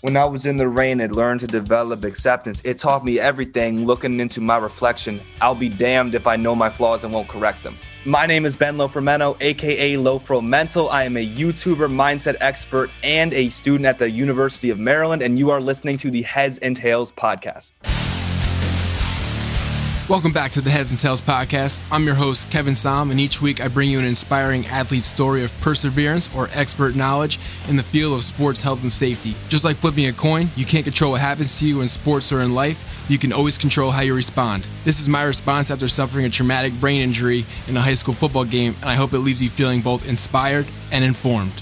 When I was in the rain and learned to develop acceptance, it taught me everything looking into my reflection. I'll be damned if I know my flaws and won't correct them. My name is Ben Lofromento, aka Lofro Mental. I am a YouTuber, mindset expert, and a student at the University of Maryland, and you are listening to the Heads and Tails podcast. Welcome back to the Heads and Tails podcast. I'm your host, Kevin Saum, and each week I bring you an inspiring athlete story of perseverance or expert knowledge in the field of sports health and safety. Just like flipping a coin, you can't control what happens to you in sports or in life. You can always control how you respond. This is my response after suffering a traumatic brain injury in a high school football game, and I hope it leaves you feeling both inspired and informed.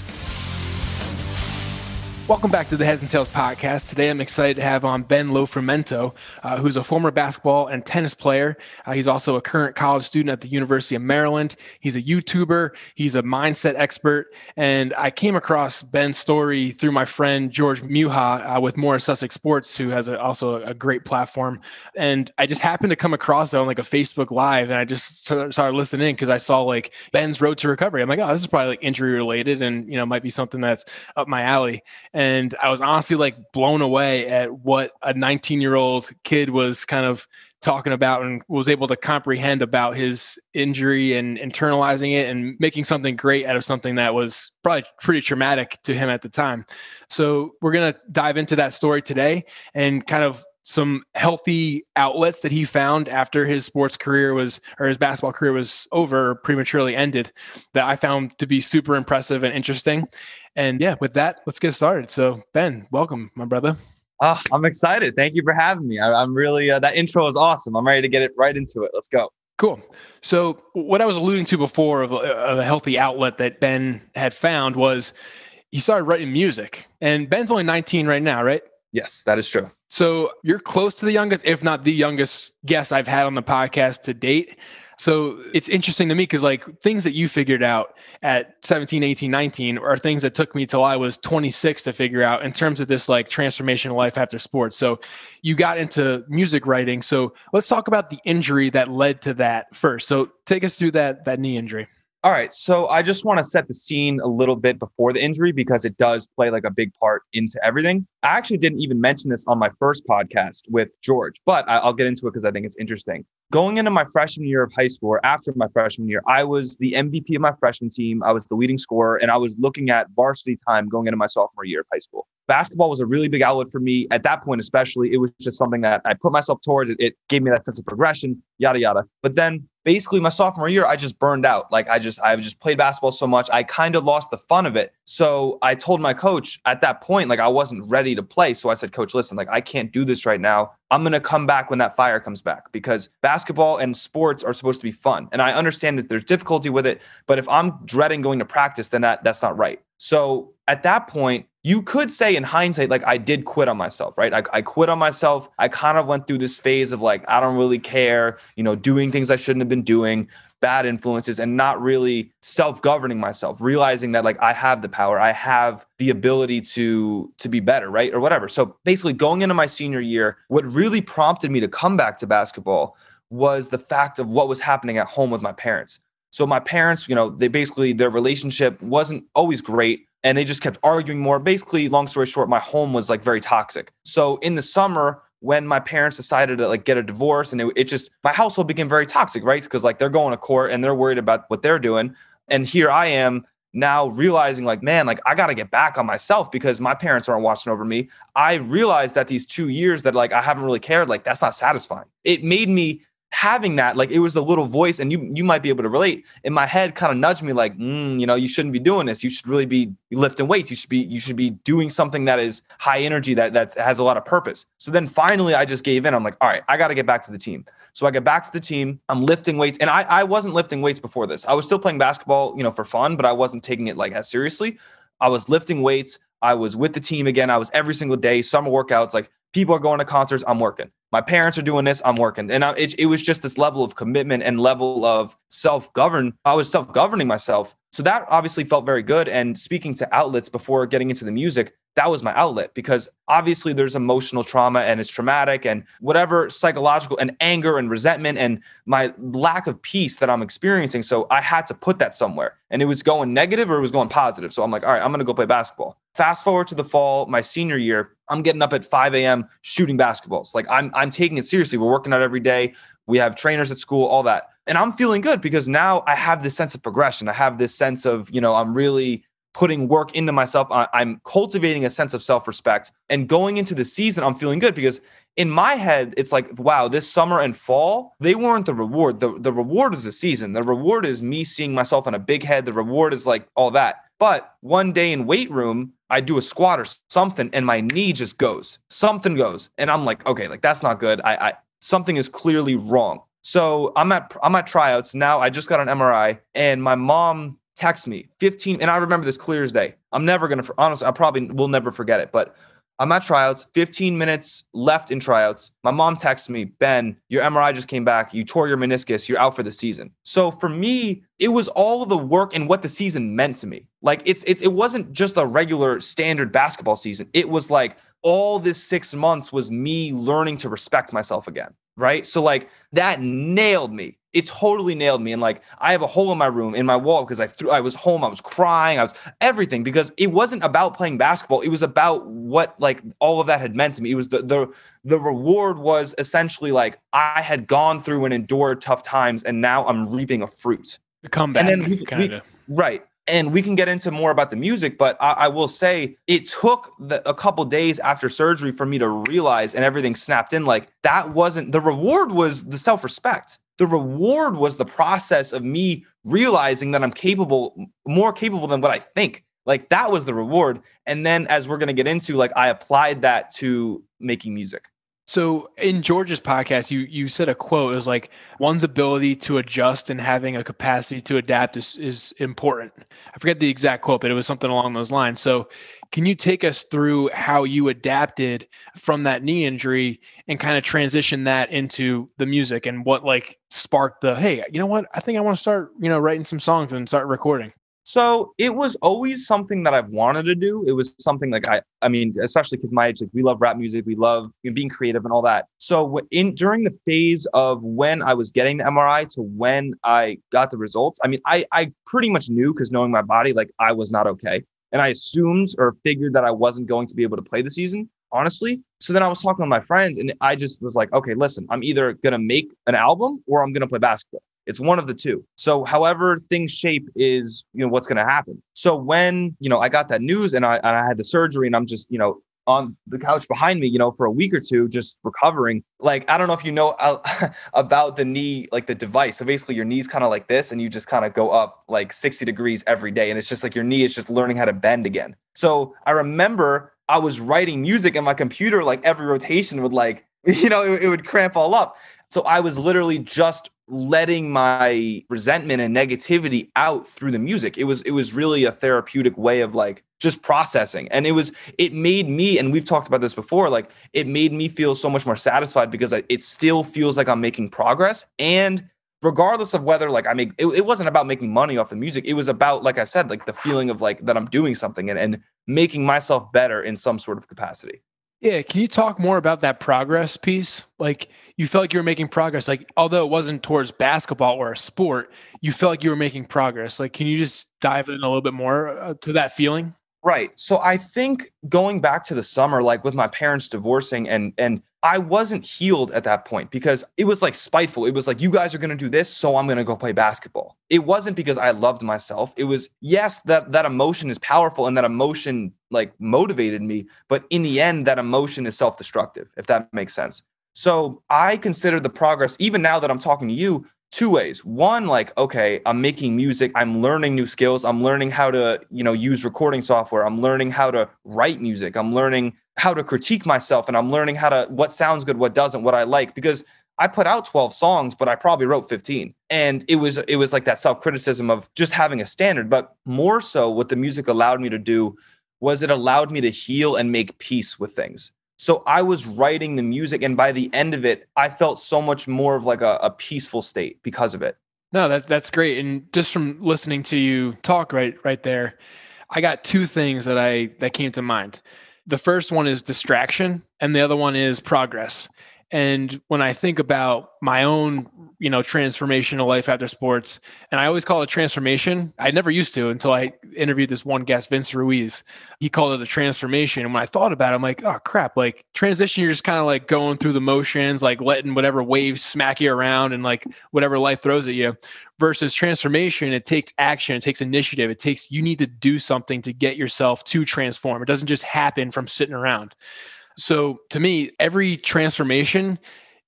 Welcome back to the Heads and Tails podcast. Today I'm excited to have on Ben Lofermento, uh, who's a former basketball and tennis player. Uh, he's also a current college student at the University of Maryland. He's a YouTuber, he's a mindset expert. And I came across Ben's story through my friend George Muha uh, with More Sussex Sports, who has a, also a great platform. And I just happened to come across it on like a Facebook Live and I just started listening because I saw like Ben's road to recovery. I'm like, oh, this is probably like injury related and, you know, might be something that's up my alley and I was honestly like blown away at what a 19 year old kid was kind of talking about and was able to comprehend about his injury and internalizing it and making something great out of something that was probably pretty traumatic to him at the time. So we're going to dive into that story today and kind of some healthy outlets that he found after his sports career was or his basketball career was over prematurely ended that I found to be super impressive and interesting. And yeah, with that, let's get started. So Ben, welcome, my brother. Oh, I'm excited. Thank you for having me. I, am really uh, that intro is awesome. I'm ready to get it right into it. Let's go. Cool. So what I was alluding to before of a, of a healthy outlet that Ben had found was he started writing music, and Ben's only 19 right now, right? Yes, that is true. So you're close to the youngest, if not the youngest guest I've had on the podcast to date. So it's interesting to me because like things that you figured out at 17, 18, 19 are things that took me till I was 26 to figure out in terms of this like transformation life after sports. So you got into music writing. So let's talk about the injury that led to that first. So take us through that that knee injury. All right. So I just want to set the scene a little bit before the injury because it does play like a big part into everything. I actually didn't even mention this on my first podcast with George, but I'll get into it because I think it's interesting. Going into my freshman year of high school, or after my freshman year, I was the MVP of my freshman team. I was the leading scorer, and I was looking at varsity time going into my sophomore year of high school. Basketball was a really big outlet for me at that point, especially. It was just something that I put myself towards. It, it gave me that sense of progression, yada, yada. But then basically my sophomore year, I just burned out. Like I just, I just played basketball so much. I kind of lost the fun of it. So I told my coach at that point, like I wasn't ready to play. So I said, coach, listen, like I can't do this right now. I'm going to come back when that fire comes back because basketball and sports are supposed to be fun. And I understand that there's difficulty with it, but if I'm dreading going to practice, then that that's not right. So at that point, you could say in hindsight, like I did quit on myself, right? I, I quit on myself. I kind of went through this phase of like, I don't really care, you know, doing things I shouldn't have been doing, bad influences, and not really self governing myself, realizing that like I have the power, I have the ability to to be better, right? Or whatever. So basically going into my senior year, what really prompted me to come back to basketball was the fact of what was happening at home with my parents. So my parents, you know, they basically their relationship wasn't always great and they just kept arguing more. Basically, long story short, my home was like very toxic. So in the summer, when my parents decided to like get a divorce and it, it just my household became very toxic, right? Because like they're going to court and they're worried about what they're doing. And here I am now realizing like man like i got to get back on myself because my parents aren't watching over me i realized that these two years that like i haven't really cared like that's not satisfying it made me having that like it was a little voice and you you might be able to relate. In my head kind of nudged me like mm, you know you shouldn't be doing this. You should really be lifting weights. You should be you should be doing something that is high energy that that has a lot of purpose. So then finally i just gave in. I'm like all right i got to get back to the team. So i get back to the team. I'm lifting weights and i i wasn't lifting weights before this. I was still playing basketball you know for fun but i wasn't taking it like as seriously. I was lifting weights. I was with the team again. I was every single day, summer workouts. Like people are going to concerts, I'm working my parents are doing this i'm working. And I, it, it was just this level of commitment and level of self-govern i was self-governing myself. So that obviously felt very good. And speaking to outlets before getting into the music that was my outlet because obviously there's emotional trauma and it's traumatic and whatever psychological and anger and resentment and my lack of peace that I'm experiencing. So I had to put that somewhere and it was going negative or it was going positive. So I'm like, all right, I'm going to go play basketball. Fast forward to the fall, my senior year, I'm getting up at 5 a.m. shooting basketballs. Like I'm, I'm taking it seriously. We're working out every day. We have trainers at school, all that. And I'm feeling good because now I have this sense of progression. I have this sense of, you know, I'm really putting work into myself. I'm cultivating a sense of self respect. And going into the season, I'm feeling good because in my head, it's like, wow, this summer and fall, they weren't the reward. The, the reward is the season. The reward is me seeing myself on a big head. The reward is like all that. But one day in weight room, I do a squat or something and my knee just goes. Something goes. And I'm like, okay, like that's not good. I, I something is clearly wrong. So I'm at I'm at tryouts now. I just got an MRI, and my mom texts me 15, and I remember this clear as day. I'm never gonna honestly, I probably will never forget it. But I'm at tryouts, 15 minutes left in tryouts. My mom texts me, Ben, your MRI just came back. You tore your meniscus. You're out for the season. So for me, it was all the work and what the season meant to me. Like it's, it's it wasn't just a regular standard basketball season. It was like all this six months was me learning to respect myself again right? So like that nailed me. It totally nailed me. And like I have a hole in my room in my wall because I threw I was home, I was crying, I was everything because it wasn't about playing basketball. It was about what like all of that had meant to me. It was the the the reward was essentially like I had gone through and endured tough times and now I'm reaping a fruit. The comeback, and then kind of. Right and we can get into more about the music but i, I will say it took the, a couple days after surgery for me to realize and everything snapped in like that wasn't the reward was the self-respect the reward was the process of me realizing that i'm capable more capable than what i think. Like that was the reward. And then as we're going to get into like i applied that to making music so in George's podcast, you you said a quote. It was like one's ability to adjust and having a capacity to adapt is is important. I forget the exact quote, but it was something along those lines. So can you take us through how you adapted from that knee injury and kind of transition that into the music and what like sparked the hey, you know what? I think I want to start, you know, writing some songs and start recording. So it was always something that I've wanted to do. It was something like I, I mean, especially because my age, like we love rap music, we love being creative and all that. So in during the phase of when I was getting the MRI to when I got the results, I mean, I I pretty much knew because knowing my body, like I was not okay, and I assumed or figured that I wasn't going to be able to play the season. Honestly, so then I was talking to my friends, and I just was like, okay, listen, I'm either gonna make an album or I'm gonna play basketball. It's one of the two. So however things shape is, you know, what's going to happen. So when, you know, I got that news and I, and I had the surgery and I'm just, you know, on the couch behind me, you know, for a week or two, just recovering. Like, I don't know if you know about the knee, like the device. So basically, your knee's kind of like this, and you just kind of go up like 60 degrees every day. And it's just like your knee is just learning how to bend again. So I remember I was writing music, and my computer, like every rotation would like, you know, it, it would cramp all up. So I was literally just letting my resentment and negativity out through the music. It was it was really a therapeutic way of like just processing. And it was it made me and we've talked about this before like it made me feel so much more satisfied because it still feels like I'm making progress and regardless of whether like I make it, it wasn't about making money off the music. It was about like I said like the feeling of like that I'm doing something and and making myself better in some sort of capacity. Yeah, can you talk more about that progress piece? Like you felt like you were making progress. Like although it wasn't towards basketball or a sport, you felt like you were making progress. Like can you just dive in a little bit more uh, to that feeling? Right. So I think going back to the summer, like with my parents divorcing and and I wasn't healed at that point because it was like spiteful. It was like, you guys are to do this, so I'm to go play basketball. It wasn't because I loved myself. It was, yes, that that emotion is powerful and that emotion like motivated me. But in the end, that emotion is self destructive, if that makes sense. So I consider the progress, even now that I'm talking to you, two ways. One like okay i'm making music i'm learning new skills i'm learning how to you know use recording software i'm learning how to write music i'm learning how to critique myself and i'm learning how to what sounds good what doesn't what i like because i put out 12 songs but i probably wrote 15 and it was it was like that self criticism of just having a standard but more so what the music allowed me to do was it allowed me to heal and make peace with things so I was writing the music, and by the end of it, I felt so much more of like a, a peaceful state because of it. No, that that's great. And just from listening to you talk right right there, I got two things that I that came to mind. The first one is distraction, and the other one is progress. And when I think about my own, you know, transformational life after sports, and I always call it a transformation. I never used to until I interviewed this one guest, Vince Ruiz. He called it a transformation. And when I thought about it, I'm like, oh crap, like transition, you're just kind of like going through the motions, like letting whatever waves smack you around and like whatever life throws at you. Versus transformation, it takes action, it takes initiative, it takes you need to do something to get yourself to transform. It doesn't just happen from sitting around. So to me, every transformation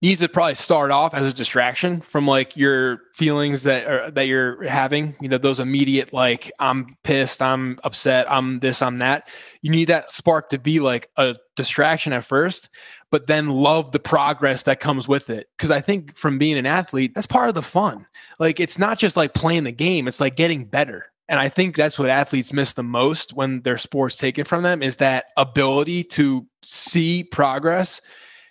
needs to probably start off as a distraction from like your feelings that are, that you're having you know those immediate like i'm pissed i'm upset i'm this i'm that. You need that spark to be like a distraction at first but then love the progress that comes with it. Because i think from being an athlete that's part of the fun. Like it's not just like playing the game it's like getting better and I think that's what athletes miss the most when their sports taken from them is that ability to see progress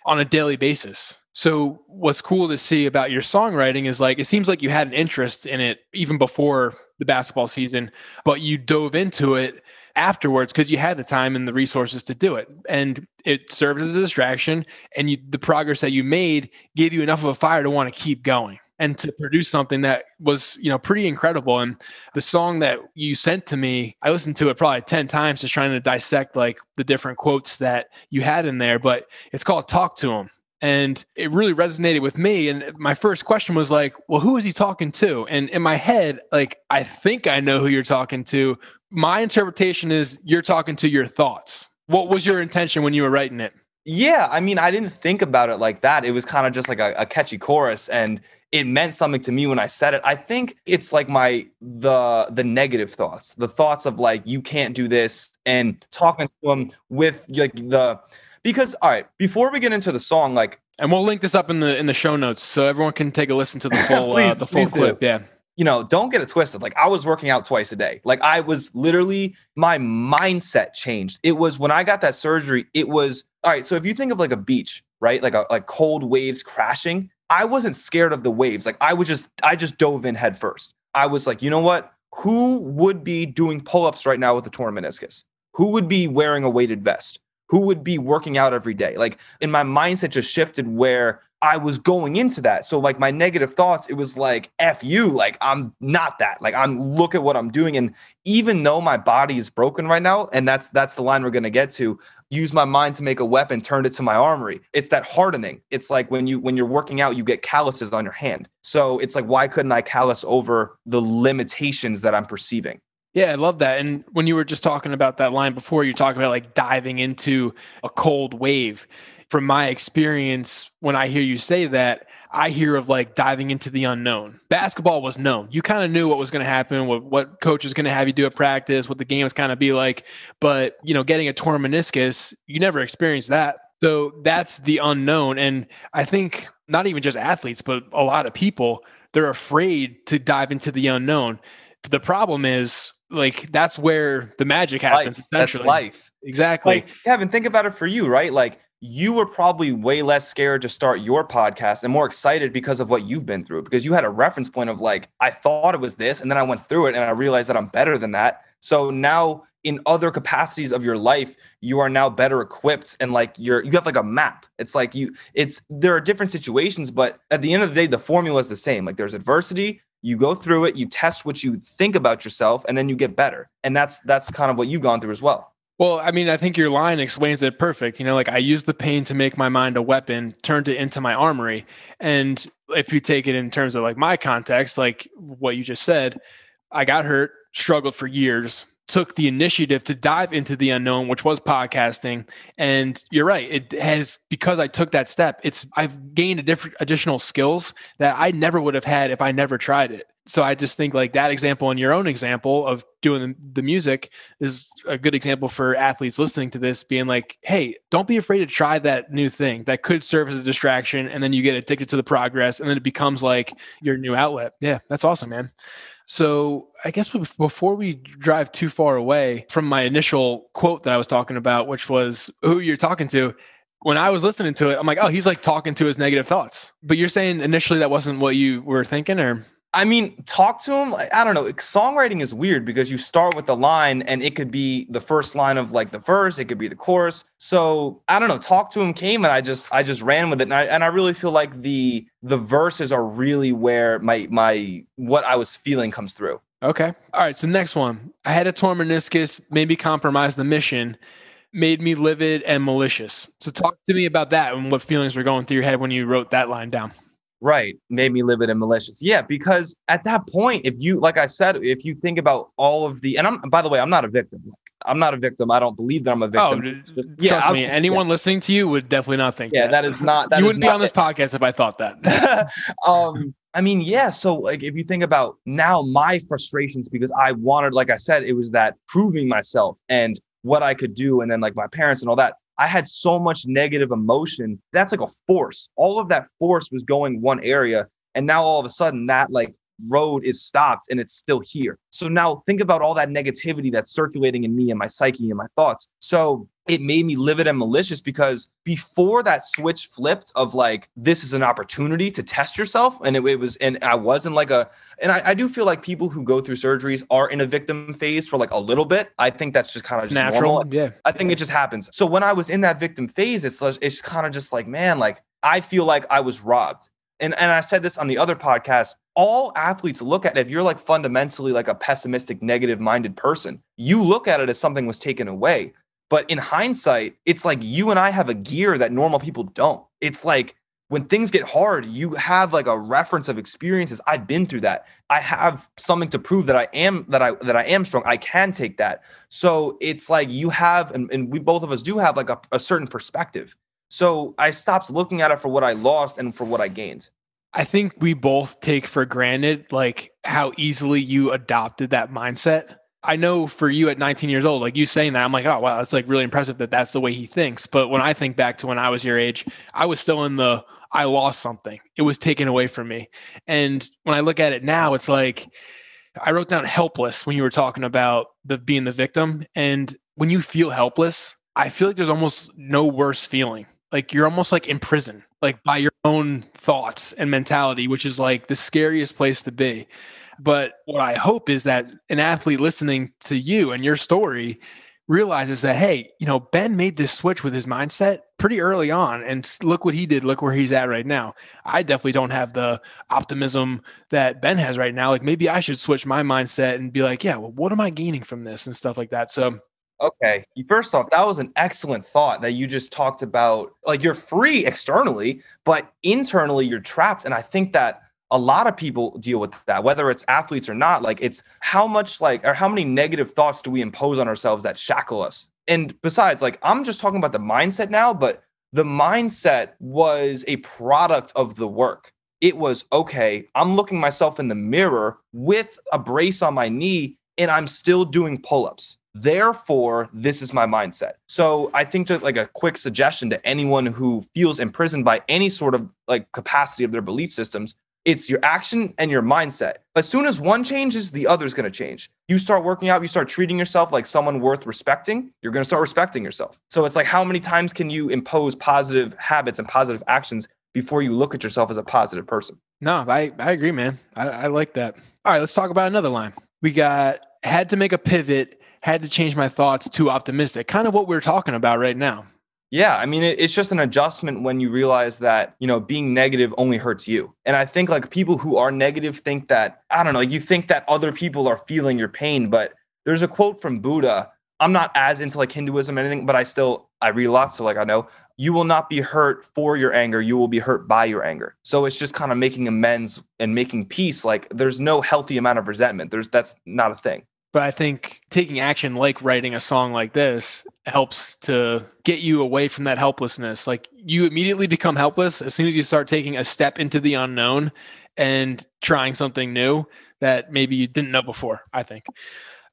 on a daily basis. So what's cool to see about your songwriting is like it seems like you had an interest in it even before the basketball season, but you dove into it afterwards because you had the time and the resources to do it and it served as a distraction and you, the progress that you made gave you enough of a fire to want to keep going and to produce something that was you know pretty incredible. And the song that you sent to me i listened to it probably 10 times just trying to dissect like the different quotes that you had in there but it's called talk to him and it really resonated with me. And my first question was like well who is he talking to? And in my head like i think i know who you're talking to. My interpretation is you're talking to your thoughts. What was your intention when you were writing it? Yeah i mean i didn't think about it like that. It was kind of just like a, a catchy chorus. And it meant something to me when I said it. I think it's like my the the negative thoughts, the thoughts of like you can't do this, and talking to them with like the because all right before we get into the song like and we'll link this up in the in the show notes so everyone can take a listen to the full please, uh, the full clip. Do. Yeah. You know, don't get it twisted. Like I was working out twice a day. Like I was literally my mindset changed. It was when I got that surgery, it was all right. So if you think of like a beach, right? Like a, like cold waves crashing, I wasn't scared of the waves. Like I was just, I just dove in head first. I was like, you know what? Who would be doing pull ups right now with a torn meniscus? Who would be wearing a weighted vest? Who would be working out every day? Like, in my mindset just shifted where I was going into that. So like my negative thoughts, it was like F you, like I'm not that. Like I'm look at what I'm doing. And even though my body is broken right now, and that's that's the line we're gonna get to, use my mind to make a weapon, turned it to my armory. It's that hardening. It's like when you when you're working out, you get calluses on your hand. So it's like, why couldn't I callus over the limitations that I'm perceiving? Yeah, I love that. And when you were just talking about that line before, you talked about like diving into a cold wave from my experience, when I hear you say that, I hear of like diving into the unknown. Basketball was known. You kind of knew what was going to happen, what, what coach was going to have you do at practice, what the game was kind of be like. But, you know, getting a torn meniscus, you never experienced that. So that's the unknown. And I think not even just athletes, but a lot of people, they're afraid to dive into the unknown. The problem is like that's where the magic happens. Life. Essentially. That's life. Exactly. Like, Kevin, think about it for you, right? Like you were probably way less scared to start your podcast and more excited because of what you've been through because you had a reference point of like i thought it was this and then i went through it and i realized that i'm better than that so now in other capacities of your life you are now better equipped and like you're you have like a map it's like you it's there are different situations but at the end of the day the formula is the same like there's adversity you go through it you test what you think about yourself and then you get better and that's that's kind of what you've gone through as well well, I mean, I think your line explains it perfect. You know, like I used the pain to make my mind a weapon, turned it into my armory. And if you take it in terms of like my context, like what you just said, I got hurt, struggled for years, took the initiative to dive into the unknown, which was podcasting. And you're right. It has, because I took that step, it's, I've gained a different additional skills that I never would have had if I never tried it so I just think like that example and your own example of doing the music is a good example for athletes listening to this being like, hey, don't be afraid to try that new thing that could serve as a distraction. And then you get addicted to the progress and then it becomes like your new outlet. Yeah, that's awesome, man. So I guess before we drive too far away from my initial quote that I was talking about, which was who you're talking to, when I was listening to it, I'm like, oh, he's like talking to his negative thoughts. But you're saying initially that wasn't what you were thinking, or I mean, talk to him. I don't know. Songwriting is weird because you start with the line and it could be the first line of like the verse, it could be the chorus. So I don't know. Talk to him came and I just I just ran with it. And I and I really feel like the the verses are really where my my what I was feeling comes through. Okay. All right. So next one. I had a torn meniscus, maybe compromised the mission, made me livid and malicious. So talk to me about that and what feelings were going through your head when you wrote that line down. Right. Made me livid and malicious. Yeah, because at that point, if you, like I said, if you think about all of the, and I'm, by the way, I'm not a victim. I'm not a victim. I don't believe that I'm a victim. Oh, yeah, trust I'll, me. Anyone yeah. listening to you would definitely not think. Yeah, that, that is not. That you wouldn't be on this podcast if I thought that. um, I mean, yeah. So, like, if you think about now my frustrations, because I wanted, like I said, it was that proving myself and what I could do, and then like my parents and all that. I had so much negative emotion. That's like a force. All of that force was going one area. And now all of a sudden that like road is stopped and it's still here. So now think about all that negativity that's circulating in me and my psyche and my thoughts. So it made me livid and malicious because before that switch flipped of like this is an opportunity to test yourself and it, it was and i wasn't like a and I, I, do feel like people who go through surgeries are in a victim phase for like a little bit i think that's just kind of natural normal. yeah i think it just happens so when i was in that victim phase it's it's kind of just like man like i feel like i was robbed and and i said this on the other podcast all athletes look at it, if you're like fundamentally like a pessimistic negative minded person you look at it as something was taken away but in hindsight, it's like you and I have a gear that normal people don't. It's like when things get hard, you have like a reference of experiences. I've been through that. I have something to prove that I am that I that I am strong. I can take that. So it's like you have, and, and we both of us do have like a, a certain perspective. So I stopped looking at it for what I lost and for what I gained. I think we both take for granted like how easily you adopted that mindset I know for you at 19 years old, like you saying that, I'm like, oh, wow, that's like really impressive that that's the way he thinks. But when I think back to when I was your age, I was still in the, I lost something. It was taken away from me. And when I look at it now, it's like, I wrote down helpless when you were talking about the being the victim. And when you feel helpless, I feel like there's almost no worse feeling. Like you're almost like in prison, like by your own thoughts and mentality, which is like the scariest place to be. But what I hope is that an athlete listening to you and your story realizes that, hey, you know, Ben made this switch with his mindset pretty early on. And look what he did. Look where he's at right now. I definitely don't have the optimism that Ben has right now. Like maybe I should switch my mindset and be like, yeah, well, what am I gaining from this and stuff like that. So, Okay. First off, that was an excellent thought that you just talked about. Like you're free externally, but internally you're trapped. And I think that a lot of people deal with that whether it's athletes or not like it's how much like or how many negative thoughts do we impose on ourselves that shackle us and besides like i'm just talking about the mindset now but the mindset was a product of the work it was okay i'm looking myself in the mirror with a brace on my knee and i'm still doing pull-ups therefore this is my mindset so i think to like a quick suggestion to anyone who feels imprisoned by any sort of like capacity of their belief systems it's your action and your mindset. As soon as one changes, the other's going to change. You start working out, you start treating yourself like someone worth respecting, you're going to start respecting yourself. So it's like, how many times can you impose positive habits and positive actions before you look at yourself as a positive person? No, I, I agree, man. I, I like that. All right, let's talk about another line. We got had to make a pivot, had to change my thoughts to optimistic, kind of what we're talking about right now. Yeah, I mean, it's just an adjustment when you realize that, you know, being negative only hurts you. And I think like people who are negative think that, I don't know, you think that other people are feeling your pain. But there's a quote from Buddha. I'm not as into like Hinduism or anything, but I still, I read a lot. So like I know you will not be hurt for your anger. You will be hurt by your anger. So it's just kind of making amends and making peace. Like there's no healthy amount of resentment. There's, that's not a thing. But I think taking action, like writing a song like this, helps to get you away from that helplessness. Like you immediately become helpless as soon as you start taking a step into the unknown and trying something new that maybe you didn't know before, I think.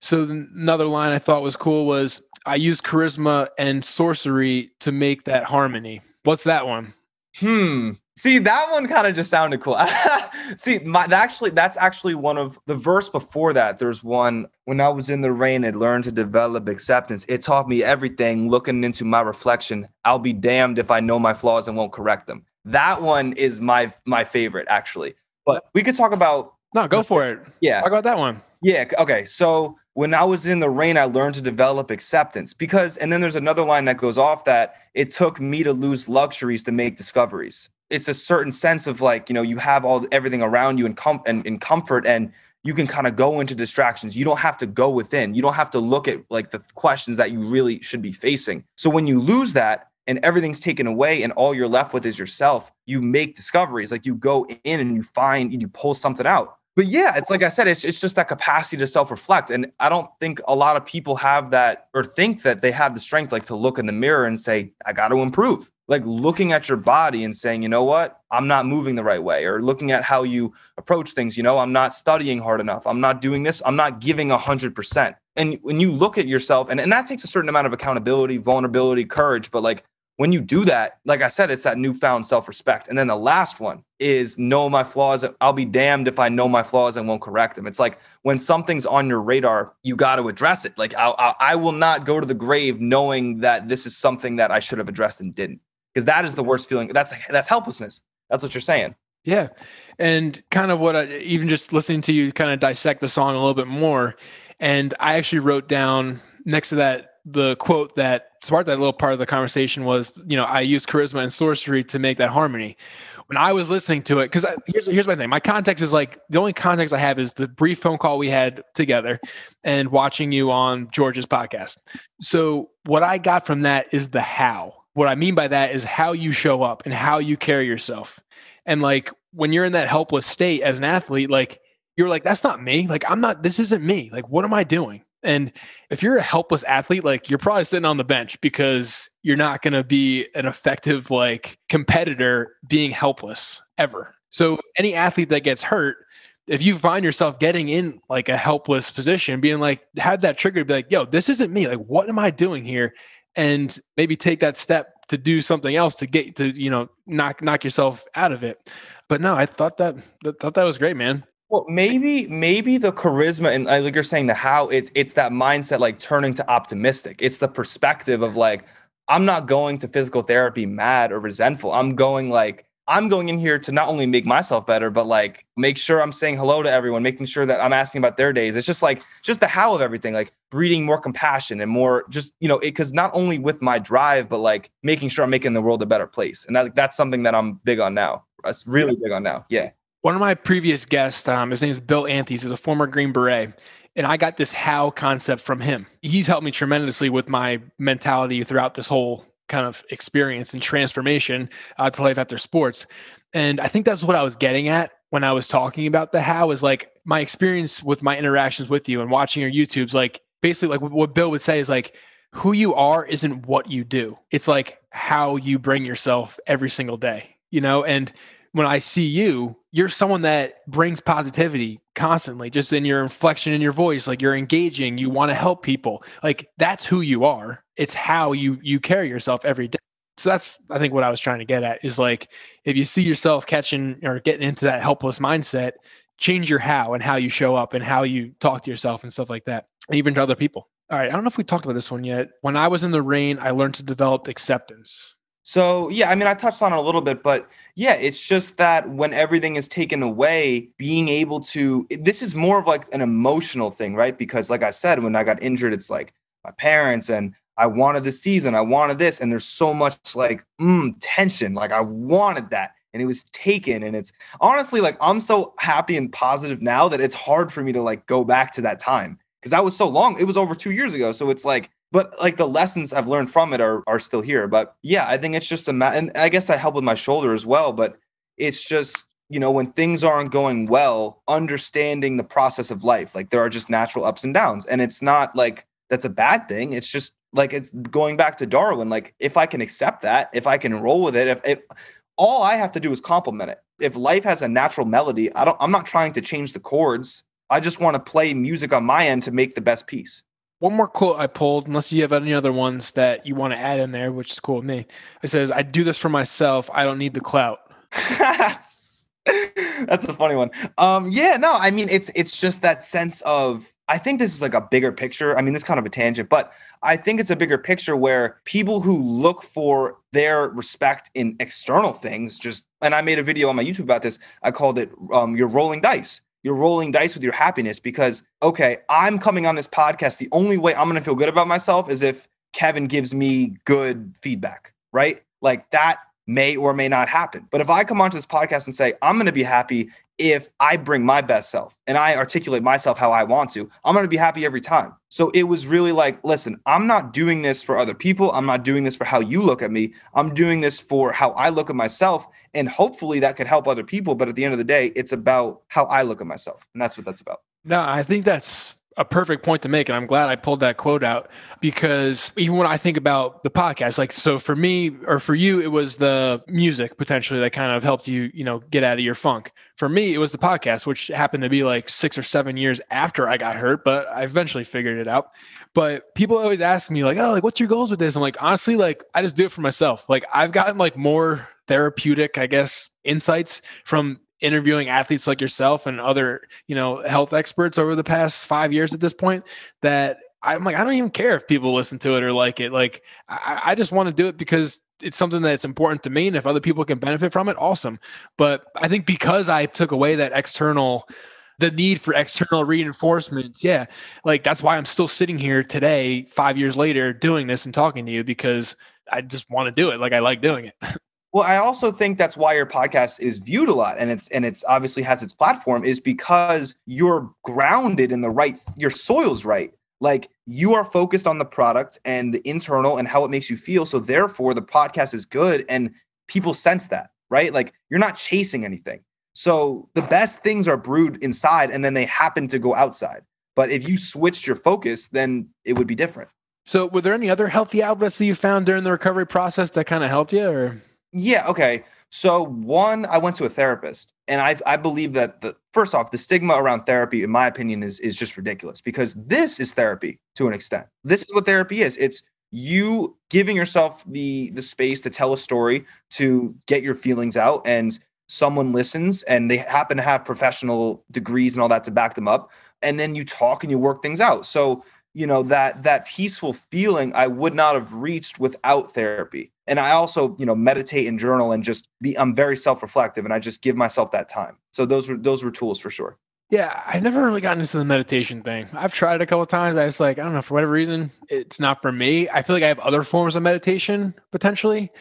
So another line I thought was cool was I use charisma and sorcery to make that harmony. What's that one? Hmm. See, that one kind of just sounded cool. See, my actually that's actually one of the verse before that. There's one when I was in the rain and learned to develop acceptance. It taught me everything. Looking into my reflection, I'll be damned if I know my flaws and won't correct them. That one is my my favorite actually. But we could talk about No, go for it. Yeah. Talk about that one. Yeah. Okay. So when I was in the rain, I learned to develop acceptance because, and then there's another line that goes off that it took me to lose luxuries to make discoveries. It's a certain sense of like, you know, you have all everything around you in, com- and in comfort and you can kind of go into distractions. You don't have to go within. You don't have to look at like the questions that you really should be facing. So when you lose that, and everything's taken away and all you're left with is yourself, you make discoveries. Like you go in and you find and you pull something out. But yeah, it's like I said, it's, it's just that capacity to self reflect. And I don't think a lot of people have that or think that they have the strength like to look in the mirror and say, I got to improve. Like looking at your body and saying, you know what, I'm not moving the right way, or looking at how you approach things. You know, I'm not studying hard enough. I'm not doing this. I'm not giving a hundred percent. And when you look at yourself, and, and that takes a certain amount of accountability, vulnerability, courage, but like when you do that, like I said, it's that newfound self respect. And then the last one is know my flaws. I'll be damned if I know my flaws and won't correct them. It's like when something's on your radar, you got to address it. Like I, I, I, will not go to the grave knowing that this is something that I should have addressed and didn't, because that is the worst feeling. That's that's helplessness. That's what you're saying. Yeah, and kind of what I even just listening to you kind of dissect the song a little bit more, and I actually wrote down next to that the quote that sparked that little part of the conversation was, you know, I use charisma and sorcery to make that harmony. When I was listening to it, because here's here's my thing. My context is like the only context I have is the brief phone call we had together and watching you on George's podcast. So what I got from that is the how. What I mean by that is how you show up and how you carry yourself. And like when you're in that helpless state as an athlete, like you're like, that's not me. Like I'm not, this isn't me. Like, what am I doing? And if you're a helpless athlete, like you're probably sitting on the bench because you're not going to be an effective like competitor being helpless ever. So any athlete that gets hurt, if you find yourself getting in like a helpless position, being like, have that trigger to be like, yo, this isn't me. Like, what am I doing here? And maybe take that step to do something else to get to, you know, knock knock yourself out of it. But no, I thought that thought that was great, man. Well, maybe maybe the charisma and like you're saying the how it's it's that mindset like turning to optimistic. It's the perspective of like I'm not going to physical therapy mad or resentful. I'm going like I'm going in here to not only make myself better, but like make sure I'm saying hello to everyone, making sure that I'm asking about their days. It's just like just the how of everything, like breeding more compassion and more just you know because not only with my drive, but like making sure I'm making the world a better place. And that, that's something that I'm big on now. That's really big on now. Yeah. One of my previous guests, um, his name is Bill Anthes, he's a former Green Beret. And I got this how concept from him. He's helped me tremendously with my mentality throughout this whole kind of experience and transformation uh, to life after sports. And I think that's what I was getting at when I was talking about the how is like my experience with my interactions with you and watching your YouTubes. Like basically, like what Bill would say is like, who you are isn't what you do. It's like how you bring yourself every single day, you know? And when I see you, you're someone that brings positivity constantly, just in your inflection in your voice. Like you're engaging, you want to help people. Like that's who you are. It's how you you carry yourself every day. So that's I think what I was trying to get at is like if you see yourself catching or getting into that helpless mindset, change your how and how you show up and how you talk to yourself and stuff like that, even to other people. All right, I don't know if we talked about this one yet. When I was in the rain, I learned to develop acceptance. So, yeah, I mean, I touched on it a little bit, but yeah, it's just that when everything is taken away, being able to, this is more of like an emotional thing, right? Because, like I said, when I got injured, it's like my parents and I wanted the season, I wanted this, and there's so much like mm, tension. Like, I wanted that. And it was taken. And it's honestly like I'm so happy and positive now that it's hard for me to like go back to that time because that was so long. It was over two years ago. So it's like, but like the lessons I've learned from it are are still here. But yeah, I think it's just a ma- and I guess that helped with my shoulder as well. But it's just you know when things aren't going well, understanding the process of life. Like there are just natural ups and downs, and it's not like that's a bad thing. It's just like it's going back to Darwin. Like if I can accept that, if I can roll with it, if, if all I have to do is compliment it. If life has a natural melody, I don't. I'm not trying to change the chords. I just want to play music on my end to make the best piece one more quote I pulled, unless you have any other ones that you want to add in there, which is cool with me. It says, I do this for myself. I don't need the clout. That's a funny one. Um, yeah, no, I mean it's it's just that sense of I think this is like a bigger picture. I mean, this kind of a tangent, but I think it's a bigger picture where people who look for their respect in external things just and I made a video on my YouTube about this. I called it um, "You're rolling dice." You're rolling dice with your happiness because okay, I'm coming on this podcast. The only way I'm going to feel good about myself is if Kevin gives me good feedback, right? Like that may or may not happen. But if I come onto this podcast and say, I'm going to be happy if I bring my best self and I articulate myself how I want to, I'm going to be happy every time. So it was really like, listen, I'm not doing this for other people. I'm not doing this for how you look at me. I'm doing this for how I look at myself. And hopefully that could help other people. But at the end of the day, it's about how I look at myself. And that's what that's about. No, I think that's a perfect point to make and i'm glad i pulled that quote out because even when i think about the podcast like so for me or for you it was the music potentially that kind of helped you you know get out of your funk. For me it was the podcast which happened to be like six or seven years after i got hurt but i eventually figured it out. But people always ask me like oh like what's your goals with this? I'm like honestly like i just do it for myself. Like i've gotten like more therapeutic i guess insights from interviewing athletes like yourself and other you know health experts over the past five years at this point that i'm like i don't even care if people listen to it or like it. Like i, I just want to do it because it's something that's important to me and if other people can benefit from it awesome. But i think because i took away that external the need for external reinforcements yeah like that's why i'm still sitting here today five years later doing this and talking to you because i just want to do it. Like i like doing it Well, I also think that's why your podcast is viewed a lot and it's and it's obviously has its platform is because you're grounded in the right your soil's right. Like you are focused on the product and the internal and how it makes you feel. So therefore the podcast is good and people sense that, right? Like you're not chasing anything. So the best things are brewed inside and then they happen to go outside. But if you switched your focus, then it would be different. So were there any other healthy outlets that you found during the recovery process that kind of helped you or yeah. Okay. So one, I went to a therapist, and I I believe that the first off, the stigma around therapy, in my opinion, is is just ridiculous because this is therapy to an extent. This is what therapy is. It's you giving yourself the the space to tell a story, to get your feelings out, and someone listens, and they happen to have professional degrees and all that to back them up, and then you talk and you work things out. So you know that that peaceful feeling I would not have reached without therapy and I also, you know, meditate and journal and just be I'm very self-reflective and I just give myself that time. So those were those were tools for sure. Yeah, I never really gotten into the meditation thing. I've tried a couple times. I was like, I don't know, for whatever reason, it's not for me. I feel like I have other forms of meditation potentially.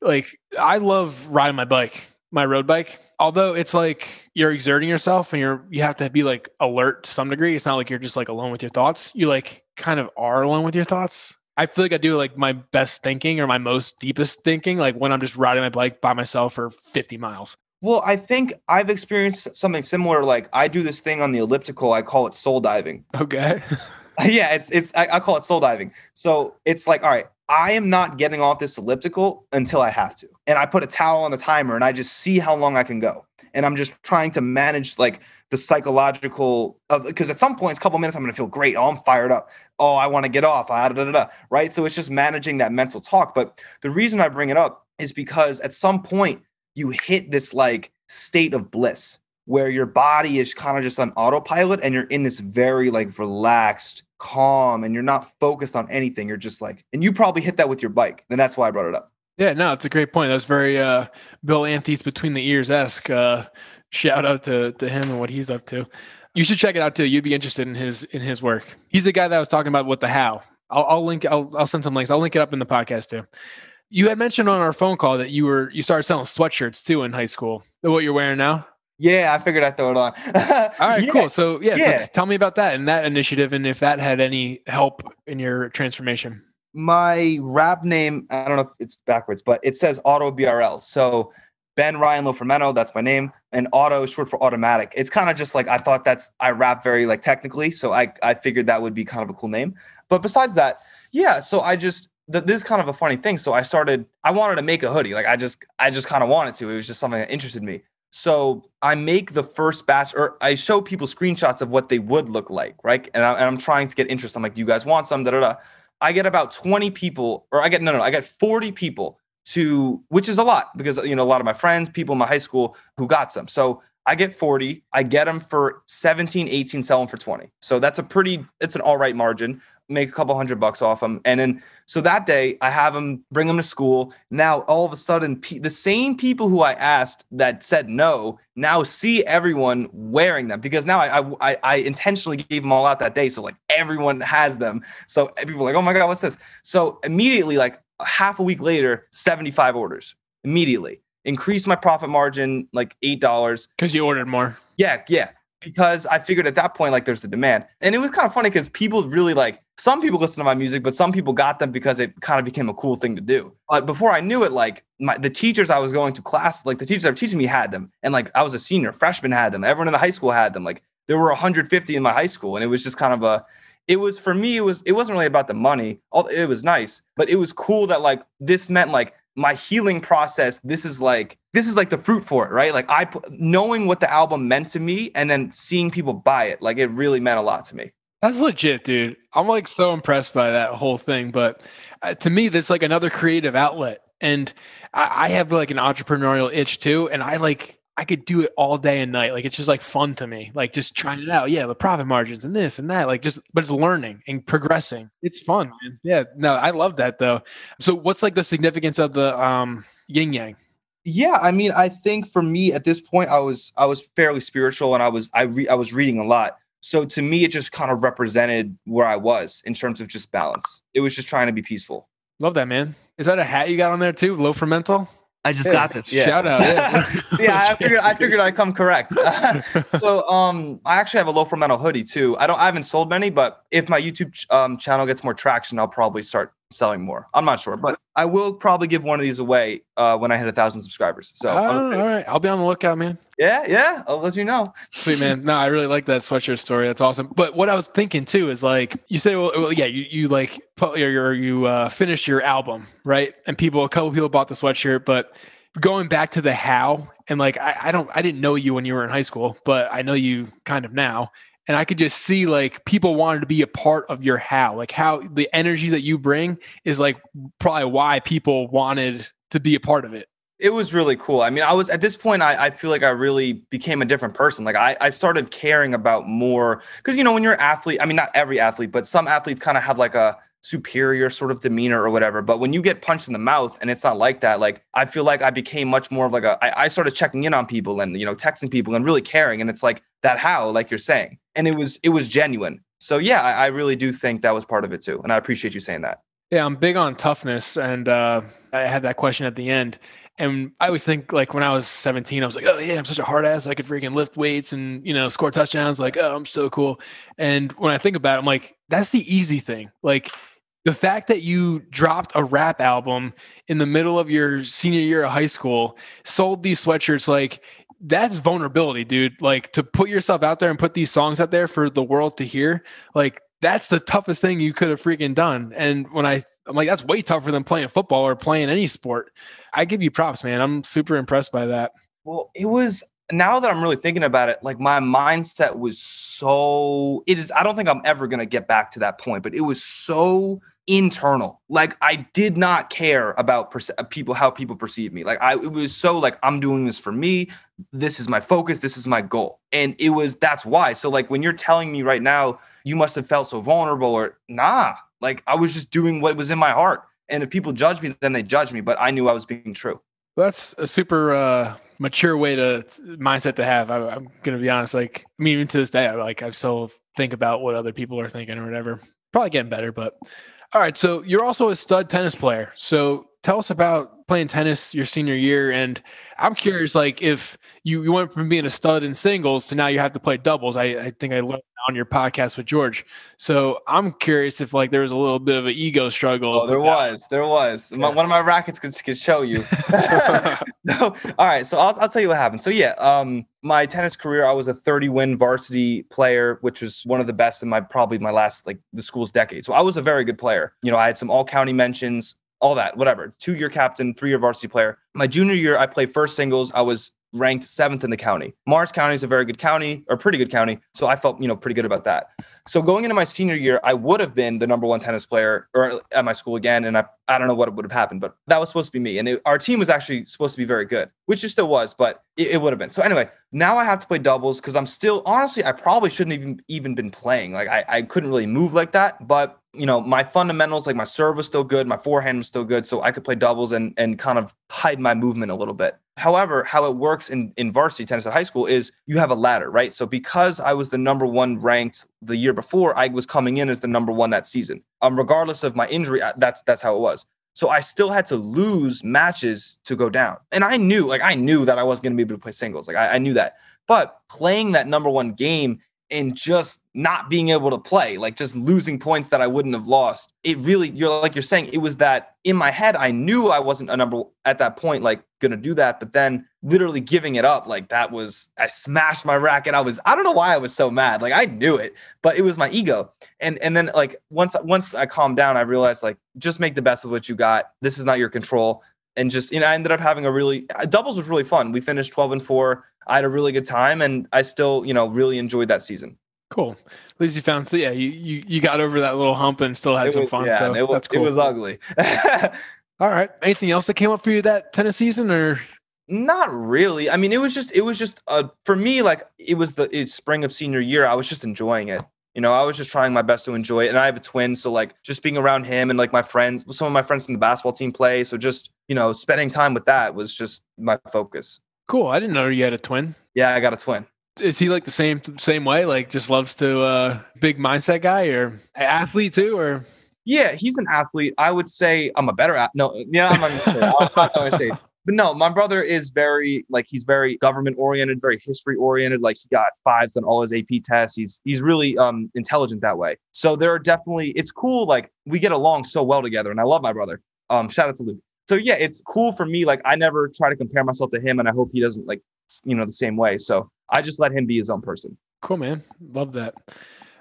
Like I love riding my bike, my road bike. Although it's like you're exerting yourself and you're you have to be like alert to some degree. It's not like you're just like alone with your thoughts. You like kind of are alone with your thoughts I feel like I do like my best thinking or my most deepest thinking, like when I'm just riding my bike by myself for 50 miles. Well, I think I've experienced something similar. Like I do this thing on the elliptical. I call it soul diving. Okay. yeah, it's it's I, I call it soul diving. So it's like, all right, I am not getting off this elliptical until I have to, and I put a towel on the timer, and I just see how long I can go, and I'm just trying to manage like the psychological of because at some points, a couple minutes, I'm to feel great. Oh, I'm fired up. Oh, I want to get off. Ah, da, da, da, right. So it's just managing that mental talk. But the reason I bring it up is because at some point you hit this like state of bliss where your body is kind of just on autopilot and you're in this very like relaxed, calm, and you're not focused on anything. You're just like, and you probably hit that with your bike. Then that's why I brought it up. Yeah, no, it's a great point. That's very uh, Bill Anthes between the ears esque. Uh, shout out to to him and what he's up to. You should check it out too. You'd be interested in his in his work. He's the guy that I was talking about with the how. I'll, I'll link. I'll, I'll send some links. I'll link it up in the podcast too. You had mentioned on our phone call that you were you started selling sweatshirts too in high school. What you're wearing now? Yeah, I figured I'd throw it on. All right, yeah. cool. So yeah, yeah. So tell me about that and that initiative, and if that had any help in your transformation. My rap name, I don't know if it's backwards, but it says Auto BRL. So Ben Ryan Lofermento, that's my name. And auto is short for automatic. It's kind of just like I thought that's I rap very like technically, so I I figured that would be kind of a cool name. But besides that, yeah. So I just th- this is kind of a funny thing. So I started. I wanted to make a hoodie. Like I just I just kind of wanted to. It was just something that interested me. So I make the first batch, or I show people screenshots of what they would look like, right? And, I, am trying to get interest. I'm like, do you guys want some? Da da da. I get about 20 people, or I get no, no, I get 40 people to which is a lot because you know a lot of my friends people in my high school who got some so i get 40 i get them for 17 18 sell them for 20 so that's a pretty it's an all right margin make a couple hundred bucks off them. And then so that day I have them bring them to school. Now all of a sudden pe- the same people who I asked that said no now see everyone wearing them because now I, I I intentionally gave them all out that day. So like everyone has them. So eh, people are like, oh my God, what's this? So immediately, like half a week later, 75 orders immediately. Increase my profit margin like eight dollars. Because you ordered more. Yeah, yeah because I figured at that point, like there's a demand. And it was kind of funny because people really like some people listen to my music, but some people got them because it kind of became a cool thing to do. But before I knew it, like my the teachers I was going to class, like the teachers that were teaching me had them. And like I was a senior, freshman had them. Everyone in the high school had them. Like there were 150 in my high school. And it was just kind of a it was for me, it was it wasn't really about the money. It was nice, but it was cool that like this meant like my healing process this is like this is like the fruit for it right? Like i knowing what the album meant to me and then seeing people buy it like it really meant a lot to me. That's legit dude. I'm like so impressed by that whole thing but uh, to me that's like another creative outlet. And I, I have like an entrepreneurial itch too. And i like I could do it all day and night. Like it's just like fun to me. Like just trying it out. Yeah, the profit margins and this and that. Like just but it's learning and progressing. It's fun, man. Yeah. No, I love that though. So what's like the significance of the um yin yang? Yeah, I mean, I think for me at this point, I was I was fairly spiritual and I was I re- I was reading a lot. So to me, it just kind of represented where I was in terms of just balance. It was just trying to be peaceful. Love that, man. Is that a hat you got on there too? Lofro Mental? I just got this. Yeah. Shout out. Yeah, yeah I figured I figured I'd come correct. so um I actually have a Lofro Mental hoodie too. I don't I haven't sold many, but if my YouTube um, channel gets more traction, I'll probably start selling more. I'm not sure, but I will probably give one of these away uh, when I hit a thousand subscribers. So, oh, all right, I'll be on the lookout, man. Yeah, yeah, I'll let you know. Sweet man. No, I really like that sweatshirt story. That's awesome. But what I was thinking too is like you said, well, well yeah, you you like or you uh, finished your album, right? And people, a couple people bought the sweatshirt, but going back to the how and like I, I don't I didn't know you when you were in high school, but I know you kind of now and I could just see like people wanted to be a part of your how, like how the energy that you bring is like probably why people wanted to be a part of it. It was really cool. I mean, I was at this point, I, I feel like I really became a different person. Like I, I started caring about more because you know, when you're an athlete, I mean, not every athlete, but some athletes kind of have like a superior sort of demeanor or whatever. But when you get punched in the mouth and it's not like that, like I feel like I became much more of like a I, I started checking in on people and you know texting people and really caring. And it's like that how, like you're saying. And it was it was genuine. So yeah, I, I really do think that was part of it too. And I appreciate you saying that. Yeah, I'm big on toughness. And uh, I had that question at the end. And I always think like when I was 17, I was like, oh yeah, I'm such a hard ass. I could freaking lift weights and you know score touchdowns. Like, oh, I'm so cool. And when I think about it, I'm like, that's the easy thing. Like the fact that you dropped a rap album in the middle of your senior year of high school, sold these sweatshirts, like that's vulnerability, dude. Like to put yourself out there and put these songs out there for the world to hear, like that's the toughest thing you could have freaking done. And when I, I'm like, that's way tougher than playing football or playing any sport. I give you props, man. I'm super impressed by that. Well, it was now that I'm really thinking about it, like my mindset was so it is I don't think I'm ever going to get back to that point, but it was so internal. Like I did not care about perce- uh, people how people perceive me. Like I it was so like I'm doing this for me. This is my focus, this is my goal. And it was that's why. So like when you're telling me right now you must have felt so vulnerable or nah, like I was just doing what was in my heart. And if people judge me then they judge me, but I knew I was being true. That's a super uh mature way to mindset to have. I, am gonna be honest. Like, I mean, even to this day, I like I still think about what other people are thinking or whatever. Probably getting better, but all right. So you're also a stud tennis player. So tell us about playing tennis your senior year. And I'm curious, like if you, you went from being a stud in singles to now you have to play doubles. I, I think I learned on your podcast with George. So I'm curious if like there was a little bit of an ego struggle. Oh, there was, there was. Yeah. one of my rackets could, could show you. so, all right. So I'll, I'll tell you what happened. So yeah, um, my tennis career, I was a 30 win varsity player, which was one of the best in my probably my last like the school's decade. So I was a very good player. You know, I had some all county mentions, all that, whatever. Two year captain, three year varsity player. My junior year, I played first singles. I was ranked seventh in the county. Morris County is a very good county or pretty good county. So I felt, you know, pretty good about that. So going into my senior year, I would have been the number one tennis player or at my school again. And I I don't know what would have happened, but that was supposed to be me. And it, our team was actually supposed to be very good, which it still was, but it, it would have been. So anyway, now I have to play doubles because I'm still honestly, I probably shouldn't even even been playing. Like I, I couldn't really move like that. But you know, my fundamentals, like my serve was still good, my forehand was still good. So I could play doubles and and kind of hide my movement a little bit. However, how it works in, in varsity tennis at high school is you have a ladder, right? So because I was the number one ranked the year before, I was coming in as the number one that season. Um, regardless of my injury, that's that's how it was. So I still had to lose matches to go down. And I knew, like, I knew that I wasn't going to be able to play singles. Like, I, I, knew that. But playing that number one game and just not being able to play, like just losing points that I wouldn't have lost. It really, you're like you're saying, it was that in my head, I knew I wasn't a number at that point, like gonna do that. But then literally giving it up, like that was I smashed my racket. I was, I don't know why I was so mad. Like I knew it, but it was my ego. And and then like once once I calmed down, I realized like just make the best of what you got. This is not your control. And just, you know, I ended up having a really doubles was really fun. We finished 12 and 4 I had a really good time and I still, you know, really enjoyed that season. Cool. At least you found so yeah, you you, you got over that little hump and still had it some fun. Yeah, so it was, that's cool. It was ugly. All right. Anything else that came up for you that tennis season or not really. I mean, it was just it was just uh for me like it was the it's spring of senior year. I was just enjoying it. You know, I was just trying my best to enjoy it. And I have a twin, so like just being around him and like my friends, some of my friends from the basketball team play. So just, you know, spending time with that was just my focus. Cool. I didn't know you had a twin. Yeah, I got a twin. Is he like the same same way? Like just loves to uh big mindset guy or athlete too or yeah, he's an athlete. I would say I'm a better at no, yeah, I'm not going to say. But no, my brother is very like he's very government oriented, very history oriented. Like he got fives on all his AP tests. He's he's really um intelligent that way. So there are definitely it's cool. Like we get along so well together, and I love my brother. Um, shout out to Luke so yeah, it's cool for me. Like I never try to compare myself to him, and I hope he doesn't like you know the same way. So I just let him be his own person. Cool, man. Love that.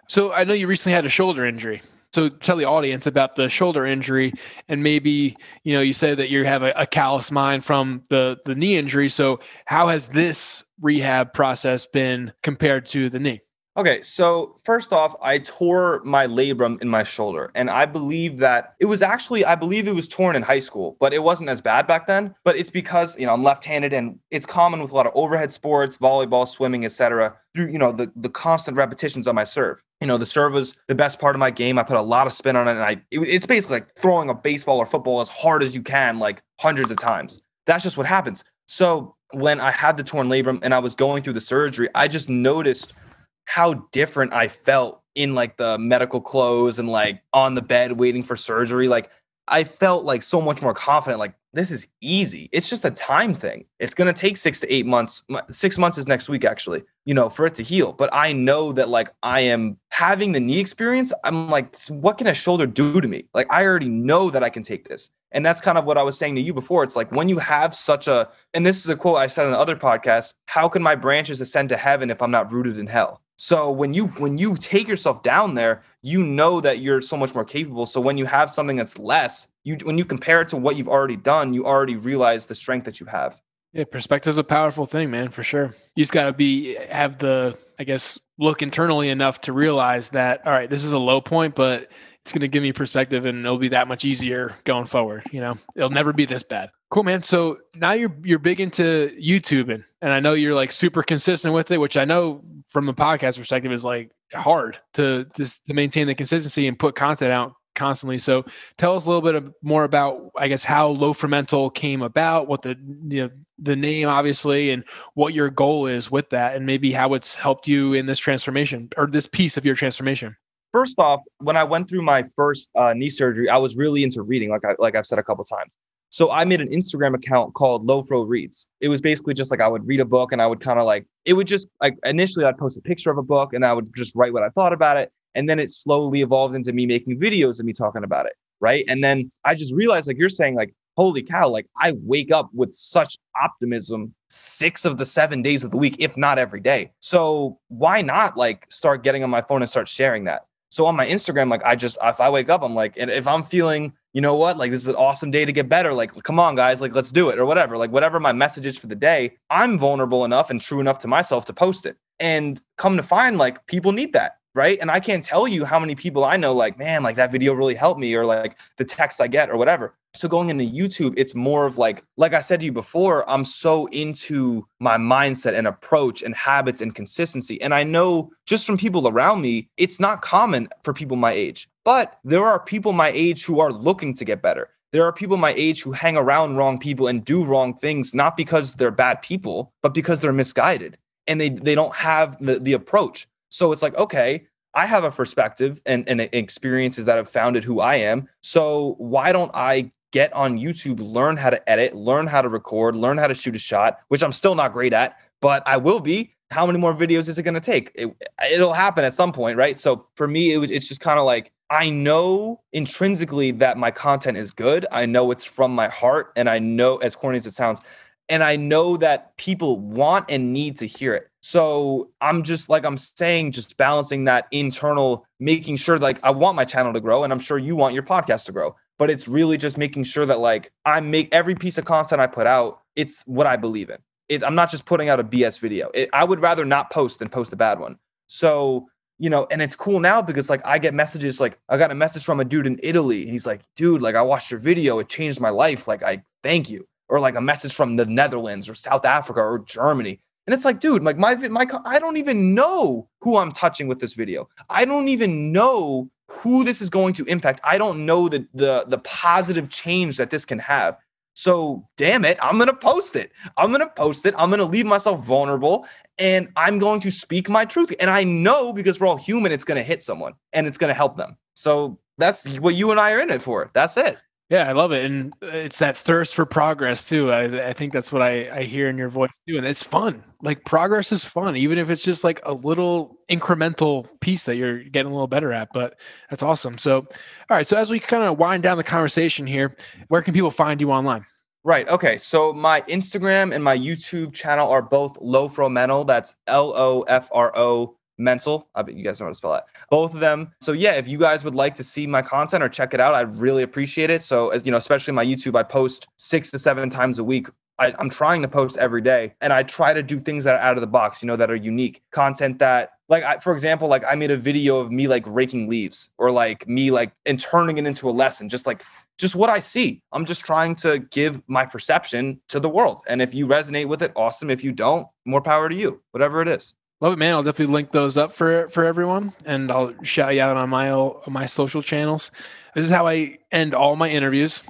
So I know you recently had a shoulder injury. So tell the audience about the shoulder injury, and maybe you know you said that you have a, a callous mind from the the knee injury. So how has this rehab process been compared to the knee? Okay, so first off, I tore my labrum in my shoulder, and I believe that it was actually, I believe it was torn in high school, but it wasn't as bad back then. But it's because you know I'm left-handed, and it's common with a lot of overhead sports, volleyball, swimming, etc. Through you know the the constant repetitions on my serve. You know the serve was the best part of my game. I put a lot of spin on it, and I it, it's basically like throwing a baseball or football as hard as you can, like hundreds of times. That's just what happens. So when I had the torn labrum and I was going through the surgery, I just noticed how different I felt in like the medical clothes and like on the bed waiting for surgery. Like I felt like so much more confident. Like this is easy. It's just a time thing. It's going to take six to eight months. Six months is next week, actually, you know, for it to heal. But I know that like I am having the knee experience. I'm like, what can a shoulder do to me? Like I already know that I can take this. And that's kind of what I was saying to you before. It's like when you have such a, and this is a quote I said in the other podcast, how can my branches ascend to heaven if I'm not rooted in hell? So when you when you take yourself down there, you know that you're so much more capable. So when you have something that's less, you when you compare it to what you've already done, you already realize the strength that you have. Yeah, perspective's a powerful thing, man, for sure. You just got to be have the I guess look internally enough to realize that all right, this is a low point, but it's going to give me perspective and it'll be that much easier going forward, you know. It'll never be this bad. Cool, man. So now you're you're big into YouTubing, and I know you're like super consistent with it, which I know from the podcast perspective is like hard to just to maintain the consistency and put content out constantly. So tell us a little bit more about, I guess, how Low came about, what the you know the name obviously, and what your goal is with that, and maybe how it's helped you in this transformation or this piece of your transformation. First off, when I went through my first uh, knee surgery, I was really into reading, like I like I've said a couple times. So I made an Instagram account called Lofro Reads. It was basically just like I would read a book and I would kind of like it would just like initially I'd post a picture of a book and I would just write what I thought about it. And then it slowly evolved into me making videos of me talking about it. Right. And then I just realized, like you're saying, like, holy cow, like I wake up with such optimism six of the seven days of the week, if not every day. So why not like start getting on my phone and start sharing that? So on my Instagram, like I just if I wake up, I'm like, and if I'm feeling you know what? Like, this is an awesome day to get better. Like, come on, guys, like, let's do it or whatever. Like, whatever my message is for the day, I'm vulnerable enough and true enough to myself to post it. And come to find, like, people need that. Right? And I can't tell you how many people I know, like, man, like that video really helped me, or like the text I get, or whatever. So going into YouTube, it's more of like, like I said to you before, I'm so into my mindset and approach and habits and consistency. And I know just from people around me, it's not common for people my age, but there are people my age who are looking to get better. There are people my age who hang around wrong people and do wrong things, not because they're bad people, but because they're misguided and they, they don't have the, the approach. So it's like, okay, I have a perspective and, and experiences that have founded who I am. So why don't I get on YouTube, learn how to edit, learn how to record, learn how to shoot a shot, which I'm still not great at, but I will be. How many more videos is it going to take? It, will happen at some point, right? So for me, it, it's just kind of like I know intrinsically that my content is good. I know it's from my heart, and I know, as corny as it sounds, and I know that people want and need to hear it. So I'm just like I'm saying, just balancing that internal, making sure like I want my channel to grow, and I'm sure you want your podcast to grow. But it's really just making sure that like I make every piece of content I put out, it's what I believe in. It, I'm not just putting out a BS video. It, I would rather not post than post a bad one. So you know, and it's cool now because like I get messages like I got a message from a dude in Italy. and He's like, dude, like I watched your video, it changed my life. Like I thank you. Or like a message from the Netherlands or South Africa or Germany. And it's like, dude, like my my I don't even know who I'm touching with this video. I don't even know who this is going to impact. I don't know the the the positive change that this can have. So, damn it, I'm to post it. I'm to post it. I'm to leave myself vulnerable and I'm going to speak my truth. And I know because we're all human, it's to hit someone and it's to help them. So, that's what you and I are in it for. That's it. Yeah, I love it, and uh, it's that thirst for progress too. I, I think that's what I, I hear in your voice too, and it's fun. Like progress is fun, even if it's just like a little incremental piece that you're getting a little better at. But that's awesome. So, all right. So as we kind of wind down the conversation here, where can people find you online? Right. Okay. So my Instagram and my YouTube channel are both Lofro Mental. That's L O F R O mental. I bet you guys know how to spell that. Both of them. So yeah, if you guys would like to see my content or check it out, I'd really appreciate it. So as you know, especially my YouTube, I post six to seven times a week. I, am trying to post every day, and I try to do things that are out of the box, you know, that are unique content that. Like I, for example, like I made a video of me like raking leaves or like me like and turning it into a lesson, just like just what I see. I'm just trying to give my perception to the world. And if you resonate with it, awesome. If you don't, more power to you, whatever it is. Love it, man. I'll definitely link those up for for everyone, and I'll shout you out on my my social channels. This is how I end all my interviews.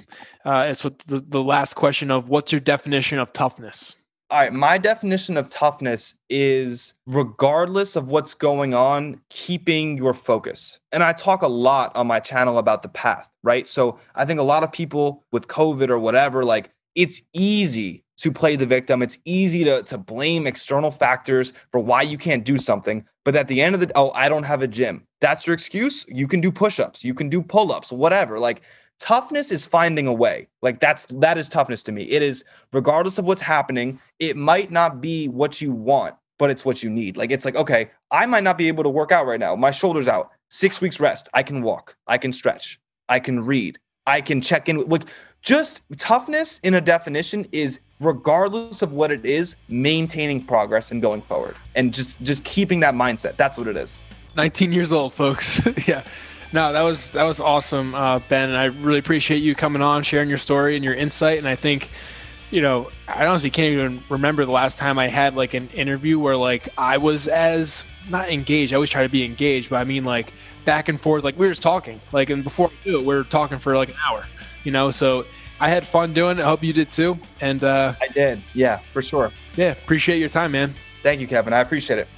Uh, it's with the, the last question of what's your definition of toughness? All right, my definition of toughness is regardless of what's going on, keeping your focus. And I talk a lot on my channel about the path, right? So I think a lot of people with COVID or whatever, like it's easy to play the victim. It's easy to, to blame external factors for why you can't do something. But at the end of the oh, I don't have a gym. That's your excuse. You can do push-ups, you can do pull-ups, whatever. Like toughness is finding a way. Like that's that is toughness to me. It is regardless of what's happening, it might not be what you want, but it's what you need. Like it's like, okay, I might not be able to work out right now. My shoulder's out. 6 weeks rest. I can walk. I can stretch. I can read. I can check in. Like just toughness in a definition is regardless of what it is, maintaining progress and going forward and just just keeping that mindset. That's what it is. 19 years old, folks. yeah. No, that was that was awesome, uh, Ben. And I really appreciate you coming on, sharing your story and your insight. And I think, you know, I honestly can't even remember the last time I had like an interview where like I was as not engaged. I always try to be engaged, but I mean like back and forth. Like we were just talking. Like and before we do it, we were talking for like an hour you know, so I had fun doing it. I hope you did too. And uh, I did. Yeah, for sure. Yeah. Appreciate your time, man. Thank you, Kevin. I appreciate it.